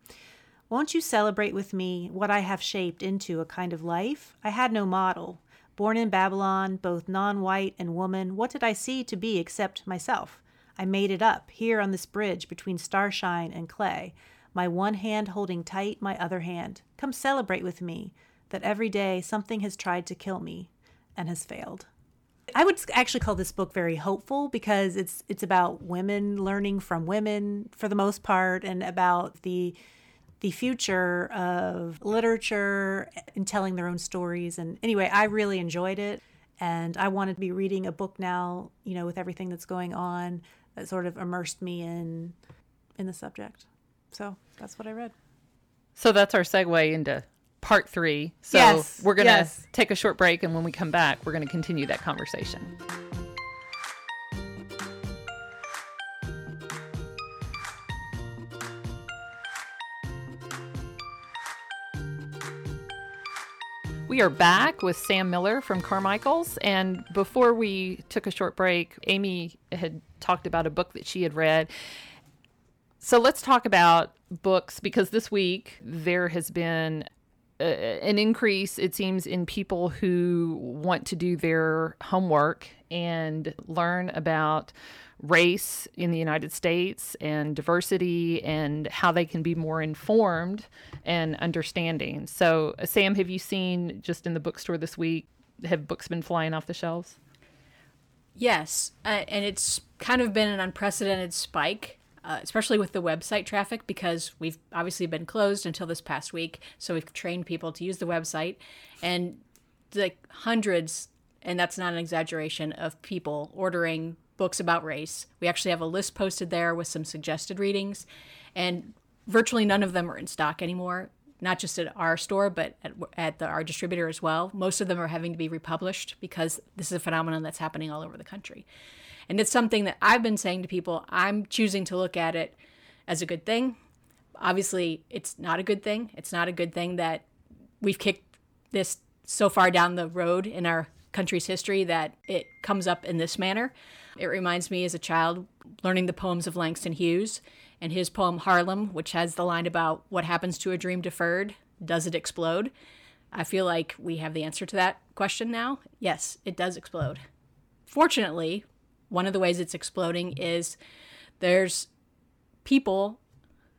Won't you celebrate with me what I have shaped into a kind of life? I had no model. Born in Babylon, both non white and woman, what did I see to be except myself? I made it up, here on this bridge between starshine and clay, my one hand holding tight my other hand. Come celebrate with me that every day something has tried to kill me and has failed. I would actually call this book very hopeful because it's it's about women learning from women for the most part and about the the future of literature and telling their own stories. And anyway, I really enjoyed it. And I wanted to be reading a book now, you know, with everything that's going on that sort of immersed me in in the subject. So that's what I read. So that's our segue into part three. So yes, we're going to yes. take a short break. And when we come back, we're going to continue that conversation. We are back with Sam Miller from Carmichael's. And before we took a short break, Amy had talked about a book that she had read. So let's talk about books because this week there has been a, an increase, it seems, in people who want to do their homework and learn about race in the United States and diversity and how they can be more informed and understanding. So, uh, Sam, have you seen just in the bookstore this week, have books been flying off the shelves? Yes, uh, and it's kind of been an unprecedented spike. Uh, especially with the website traffic, because we've obviously been closed until this past week. So we've trained people to use the website, and like hundreds, and that's not an exaggeration, of people ordering books about race. We actually have a list posted there with some suggested readings, and virtually none of them are in stock anymore. Not just at our store, but at, at the, our distributor as well. Most of them are having to be republished because this is a phenomenon that's happening all over the country. And it's something that I've been saying to people. I'm choosing to look at it as a good thing. Obviously, it's not a good thing. It's not a good thing that we've kicked this so far down the road in our country's history that it comes up in this manner. It reminds me as a child learning the poems of Langston Hughes and his poem Harlem, which has the line about what happens to a dream deferred? Does it explode? I feel like we have the answer to that question now. Yes, it does explode. Fortunately, one of the ways it's exploding is there's people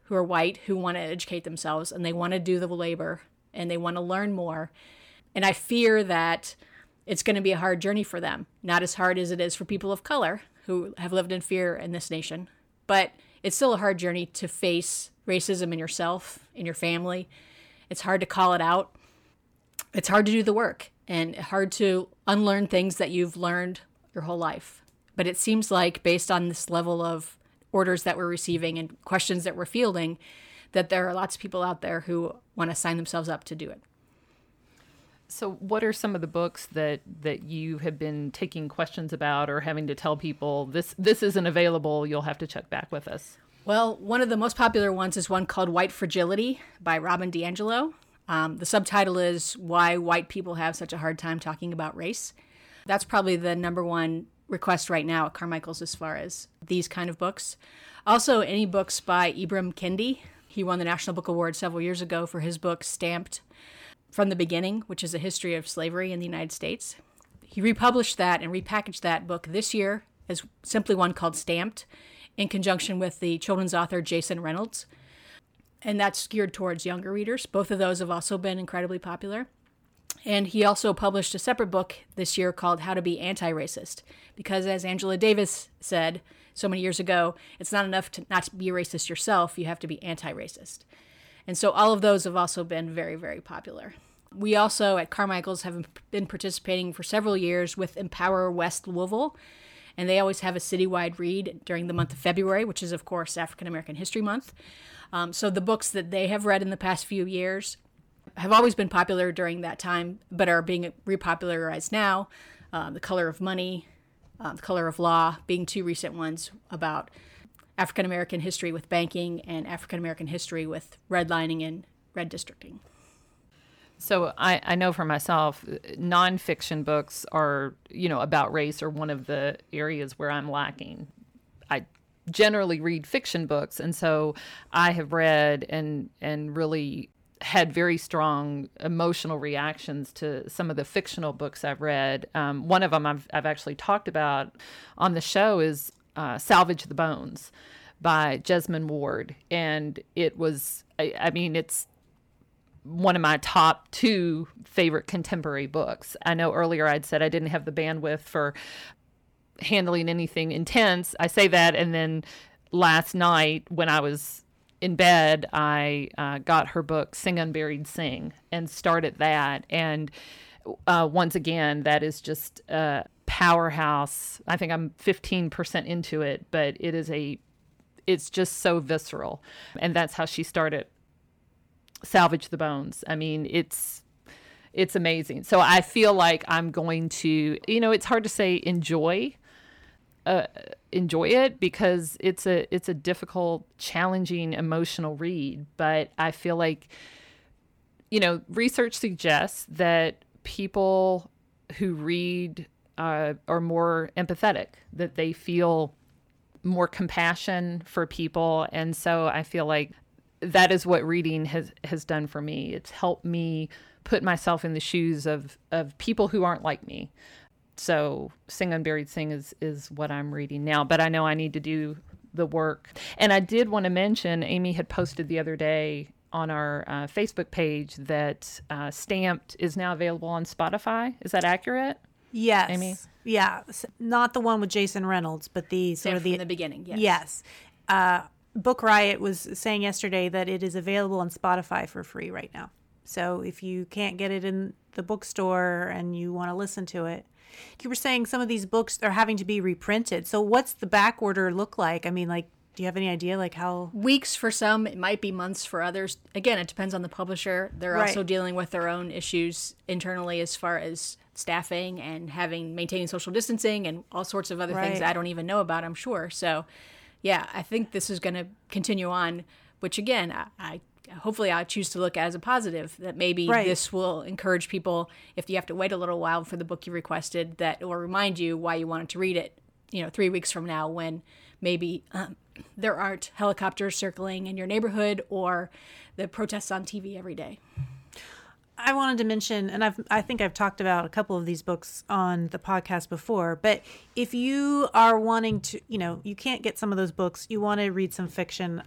who are white who want to educate themselves and they want to do the labor and they want to learn more. And I fear that it's going to be a hard journey for them. Not as hard as it is for people of color who have lived in fear in this nation, but it's still a hard journey to face racism in yourself, in your family. It's hard to call it out. It's hard to do the work and hard to unlearn things that you've learned your whole life. But it seems like, based on this level of orders that we're receiving and questions that we're fielding, that there are lots of people out there who want to sign themselves up to do it. So, what are some of the books that that you have been taking questions about, or having to tell people this this isn't available? You'll have to check back with us. Well, one of the most popular ones is one called White Fragility by Robin DiAngelo. Um, the subtitle is Why White People Have Such a Hard Time Talking About Race. That's probably the number one request right now at Carmichael's as far as these kind of books. Also, any books by Ibram Kendi. He won the National Book Award several years ago for his book Stamped from the Beginning, which is a history of slavery in the United States. He republished that and repackaged that book this year as simply one called Stamped in conjunction with the children's author Jason Reynolds. And that's geared towards younger readers. Both of those have also been incredibly popular. And he also published a separate book this year called How to Be Anti Racist. Because, as Angela Davis said so many years ago, it's not enough to not be racist yourself, you have to be anti racist. And so all of those have also been very, very popular. We also at Carmichael's have been participating for several years with Empower West Louisville, and they always have a citywide read during the month of February, which is, of course, African American History Month. Um, so the books that they have read in the past few years have always been popular during that time, but are being repopularized now. Um, the Color of Money, um, The Color of Law being two recent ones about African American history with banking and African American history with redlining and redistricting. So I, I know for myself, nonfiction books are, you know, about race are one of the areas where I'm lacking. I generally read fiction books, and so I have read and and really had very strong emotional reactions to some of the fictional books I've read. Um, one of them I've, I've actually talked about on the show is uh, Salvage the Bones by Jesmyn Ward. And it was, I, I mean, it's one of my top two favorite contemporary books. I know earlier I'd said I didn't have the bandwidth for handling anything intense. I say that, and then last night when I was in bed, I uh, got her book Sing Unburied Sing and started that. And uh, once again, that is just a powerhouse. I think I'm 15% into it, but it is a, it's just so visceral. And that's how she started Salvage the Bones. I mean, it's, it's amazing. So I feel like I'm going to, you know, it's hard to say enjoy uh, enjoy it because it's a it's a difficult, challenging, emotional read. But I feel like, you know, research suggests that people who read uh, are more empathetic, that they feel more compassion for people, and so I feel like that is what reading has has done for me. It's helped me put myself in the shoes of of people who aren't like me so Sing Unburied Sing is is what I'm reading now, but I know I need to do the work. And I did want to mention Amy had posted the other day on our uh, Facebook page that uh, Stamped is now available on Spotify. Is that accurate? Yes. Amy? Yeah. Not the one with Jason Reynolds, but the sort There of the, the beginning, yes. Yes. Uh, Book Riot was saying yesterday that it is available on Spotify for free right now. So if you can't get it in the bookstore and you want to listen to it, you were saying some of these books are having to be reprinted. So what's the back order look like? I mean, like, do you have any idea, like how? Weeks for some, it might be months for others. Again, it depends on the publisher. They're Right. also dealing with their own issues internally as far as staffing and having maintaining social distancing and all sorts of other things I don't even know about, I'm sure. So, yeah, I think this is going to continue on, which again, I, I hopefully I choose to look at as a positive that maybe Right. this will encourage people if you have to wait a little while for the book you requested that will remind you why you wanted to read it you know, three weeks from now when maybe um, there aren't helicopters circling in your neighborhood or the protests on TV every day. I wanted to mention, and I've I think I've talked about a couple of these books on the podcast before, but if you are wanting to, you know, you can't get some of those books, you want to read some fiction.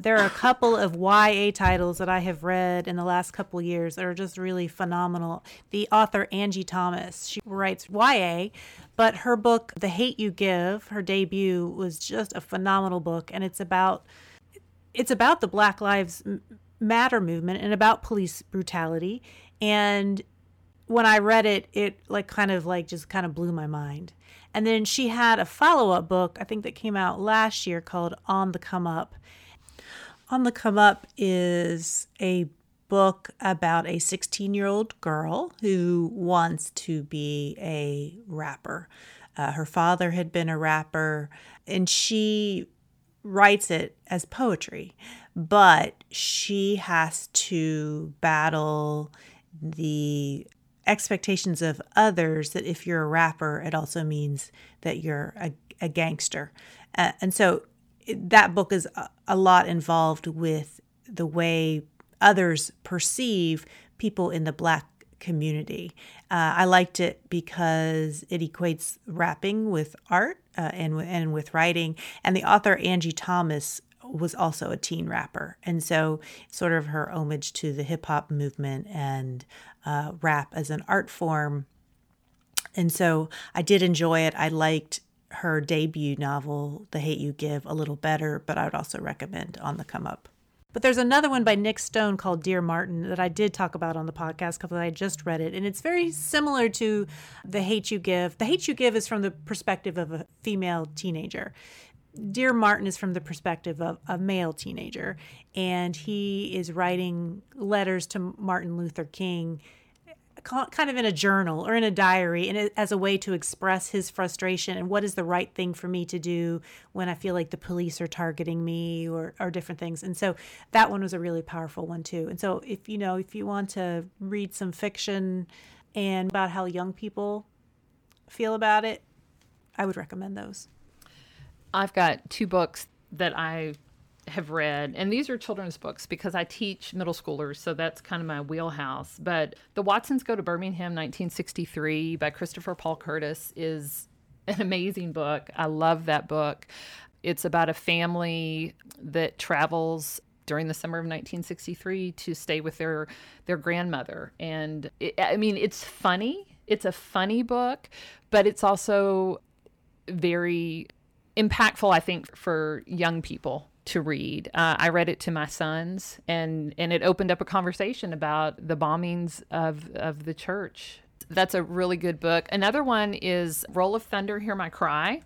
There are a couple of YA titles that I have read in the last couple years that are just really phenomenal. The author Angie Thomas, she writes YA, but her book The Hate You Give, her debut was just a phenomenal book and it's about it's about the Black Lives matter movement and about police brutality. And when i read it it like kind of like just kind of blew my mind. And then she had a follow-up book i think that came out last year called on the come up on the come up is a book about a 16 year old girl who wants to be a rapper uh, her father had been a rapper and she writes it as poetry but she has to battle the expectations of others that if you're a rapper, it also means that you're a, a gangster. Uh, and so that book is a, lot involved with the way others perceive people in the black community. Uh, I liked it because it equates rapping with art uh, and and with writing. And the author Angie Thomas was also a teen rapper. And so, sort of her homage to the hip hop movement and uh, rap as an art form. And so, I did enjoy it. I liked her debut novel, The Hate You Give, a little better, but I would also recommend On the Come Up. But there's another one by Nic Stone called Dear Martin that I did talk about on the podcast because I just read it. And it's very similar to The Hate You Give. The Hate You Give is from the perspective of a female teenager. Dear Martin is from the perspective of a male teenager, and he is writing letters to Martin Luther King kind of in a journal or in a diary and as a way to express his frustration and what is the right thing for me to do when I feel like the police are targeting me or, or different things. And so that one was a really powerful one too. And so if you know, if you want to read some fiction and about how young people feel about it, I would recommend those. I've got two books that I have read, and these are children's books because I teach middle schoolers, so that's kind of my wheelhouse. But The Watsons Go to Birmingham, 1963, by Christopher Paul Curtis, is an amazing book. I love that book. It's about a family that travels during the summer of 1963 to stay with their their grandmother, and it, I mean, it's funny. It's a funny book, but it's also very impactful, I think, for young people to read. Uh, I read it to my sons, and and it opened up a conversation about the bombings of of the church. That's a really good book. Another one is Roll of Thunder, Hear My Cry.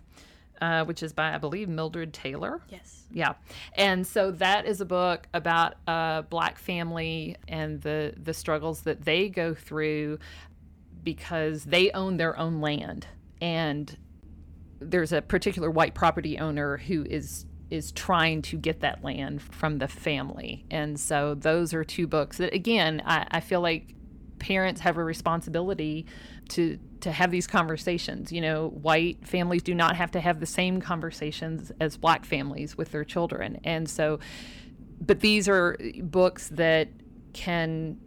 Uh, which is by I believe Mildred Taylor. Yes. Yeah, and so that is a book about a black family and the the struggles that they go through because they own their own land and there's a particular white property owner who is is trying to get that land from the family. And so those are two books that again I, I feel like parents have a responsibility to to have these conversations. You know, white families do not have to have the same conversations as black families with their children. And so but these are books that can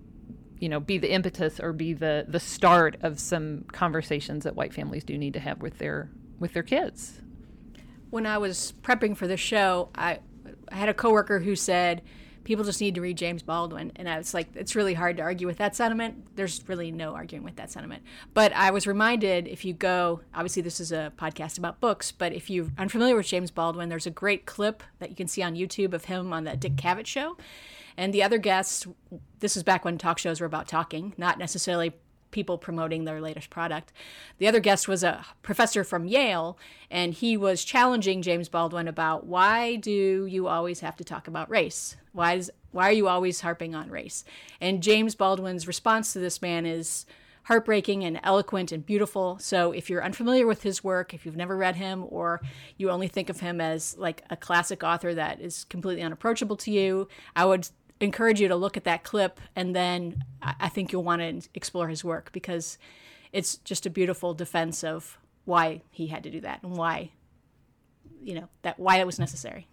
you know be the impetus or be the the start of some conversations that white families do need to have with their with their kids. When I was prepping for the show, I, I had a coworker who said people just need to read James Baldwin, and I was like, it's really hard to argue with that sentiment. There's really no arguing with that sentiment. But I was reminded if you go, obviously this is a podcast about books, but if you're unfamiliar with James Baldwin, there's a great clip that you can see on YouTube of him on the Dick Cavett show. And the other guests, this is back when talk shows were about talking, not necessarily people promoting their latest product. The other guest was a professor from Yale, and he was challenging James Baldwin about why do you always have to talk about race? Why is why are you always harping on race? And James Baldwin's response to this man is heartbreaking and eloquent and beautiful. So if you're unfamiliar with his work, if you've never read him or you only think of him as like a classic author that is completely unapproachable to you, I would encourage you to look at that clip and then I think you'll want to explore his work because it's just a beautiful defense of why he had to do that and why, you know, that why it was necessary.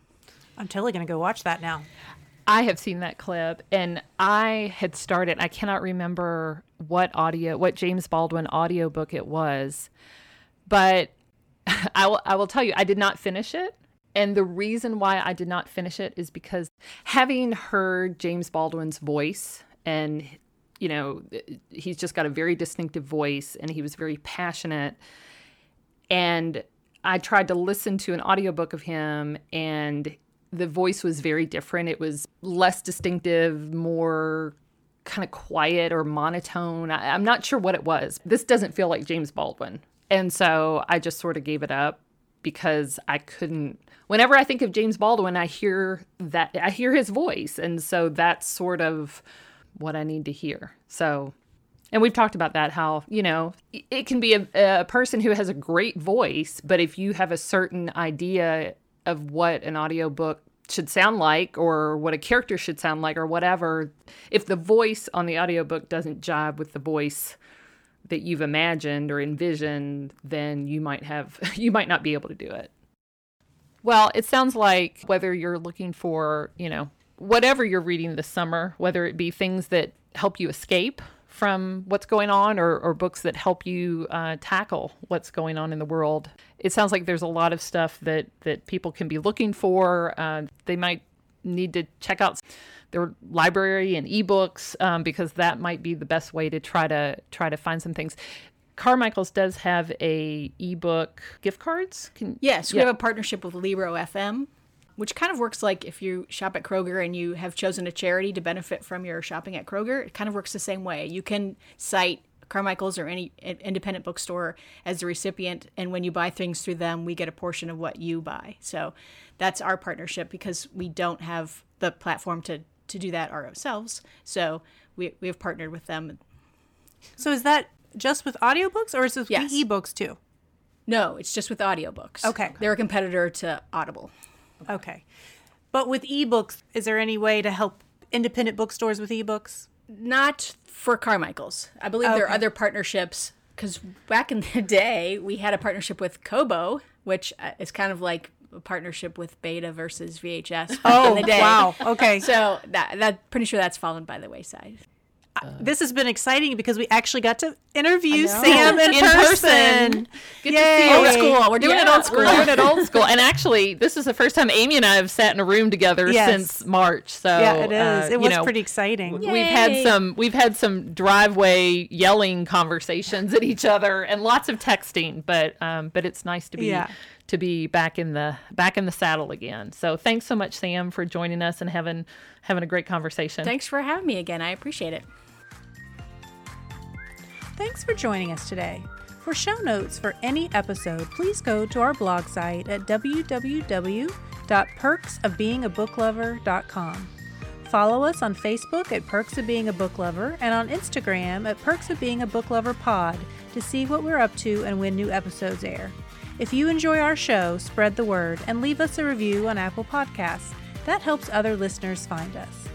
I'm totally going to go watch that now. I have seen that clip and I had started, I cannot remember what audio, what James Baldwin audiobook it was, but I will, I will tell you, I did not finish it. And the reason why I did not finish it is because having heard James Baldwin's voice and you know, he's just got a very distinctive voice and he was very passionate. And I tried to listen to an audiobook of him and the voice was very different. It was less distinctive, more kind of quiet or monotone. I, am not sure what it was. This doesn't feel like James Baldwin. And so I just sort of gave it up because I couldn't. Whenever I think of James Baldwin, I hear that I hear his voice. And so that's sort of what I need to hear. So and we've talked about that how you know it can be a, a, person who has a great voice but if you have a certain idea of what an audiobook should sound like or what a character should sound like or whatever if the voice on the audiobook doesn't jive with the voice that you've imagined or envisioned then you might have you might not be able to do it well it sounds like whether you're looking for you know whatever you're reading this summer whether it be things that help you escape from what's going on or, or books that help you uh, tackle what's going on in the world. It sounds like there's a lot of stuff that, that people can be looking for. Uh, they might need to check out their library and ebooks um, because that might be the best way to try to try to find some things. Carmichael's does have a ebook gift cards. Can, yes, we yeah. have a partnership with Libro FM which kind of works like if you shop at Kroger and you have chosen a charity to benefit from your shopping at Kroger, it kind of works the same way. You can cite Carmichael's or any independent bookstore as the recipient, and when you buy things through them, we get a portion of what you buy. So that's our partnership because we don't have the platform to to do that ourselves. So we we have partnered with them. So is that just with audiobooks or is it yes. with ebooks too? No, it's just with audiobooks. Okay. They're a competitor to Audible. Okay. But with ebooks, is there any way to help independent bookstores with ebooks? Not for Carmichael's. I believe okay. there are other partnerships because back in the day, we had a partnership with Kobo, which uh, is kind of like partnership with Beta versus VHS. Oh, wow. Okay. So that that pretty sure that's fallen by the wayside. Uh, this has been exciting because we actually got to interview Sam in, in person. person. Good Yay. to see you. Old school. We're doing yeah, it old school. We're doing it old school. And actually, this is the first time Amy and I have sat in a room together yes. since March. So yeah, it is. Uh, it was know, pretty exciting. Yay. We've had some. We've had some driveway yelling conversations at each other and lots of texting. But um, but it's nice to be. Yeah to be back in the back in the saddle again. So thanks so much, Sam, for joining us and having having a great conversation. Thanks for having me again. I appreciate it. Thanks for joining us today. For show notes for any episode, please go to our blog site at www.perksofbeingabooklover.com. Follow us on Facebook at Perks of Being a Book Lover and on Instagram at Perks of Being a Book Lover Pod to see what we're up to and when new episodes air. If you enjoy our show, spread the word and leave us a review on Apple Podcasts. That helps other listeners find us.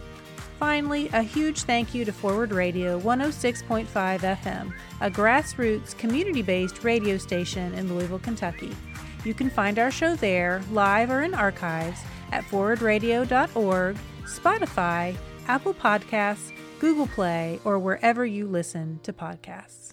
Finally, a huge thank you to Forward Radio 106.5 FM, a grassroots, community based radio station in Louisville, Kentucky. You can find our show there, live or in archives, at forwardradio.org, Spotify, Apple Podcasts, Google Play, or wherever you listen to podcasts.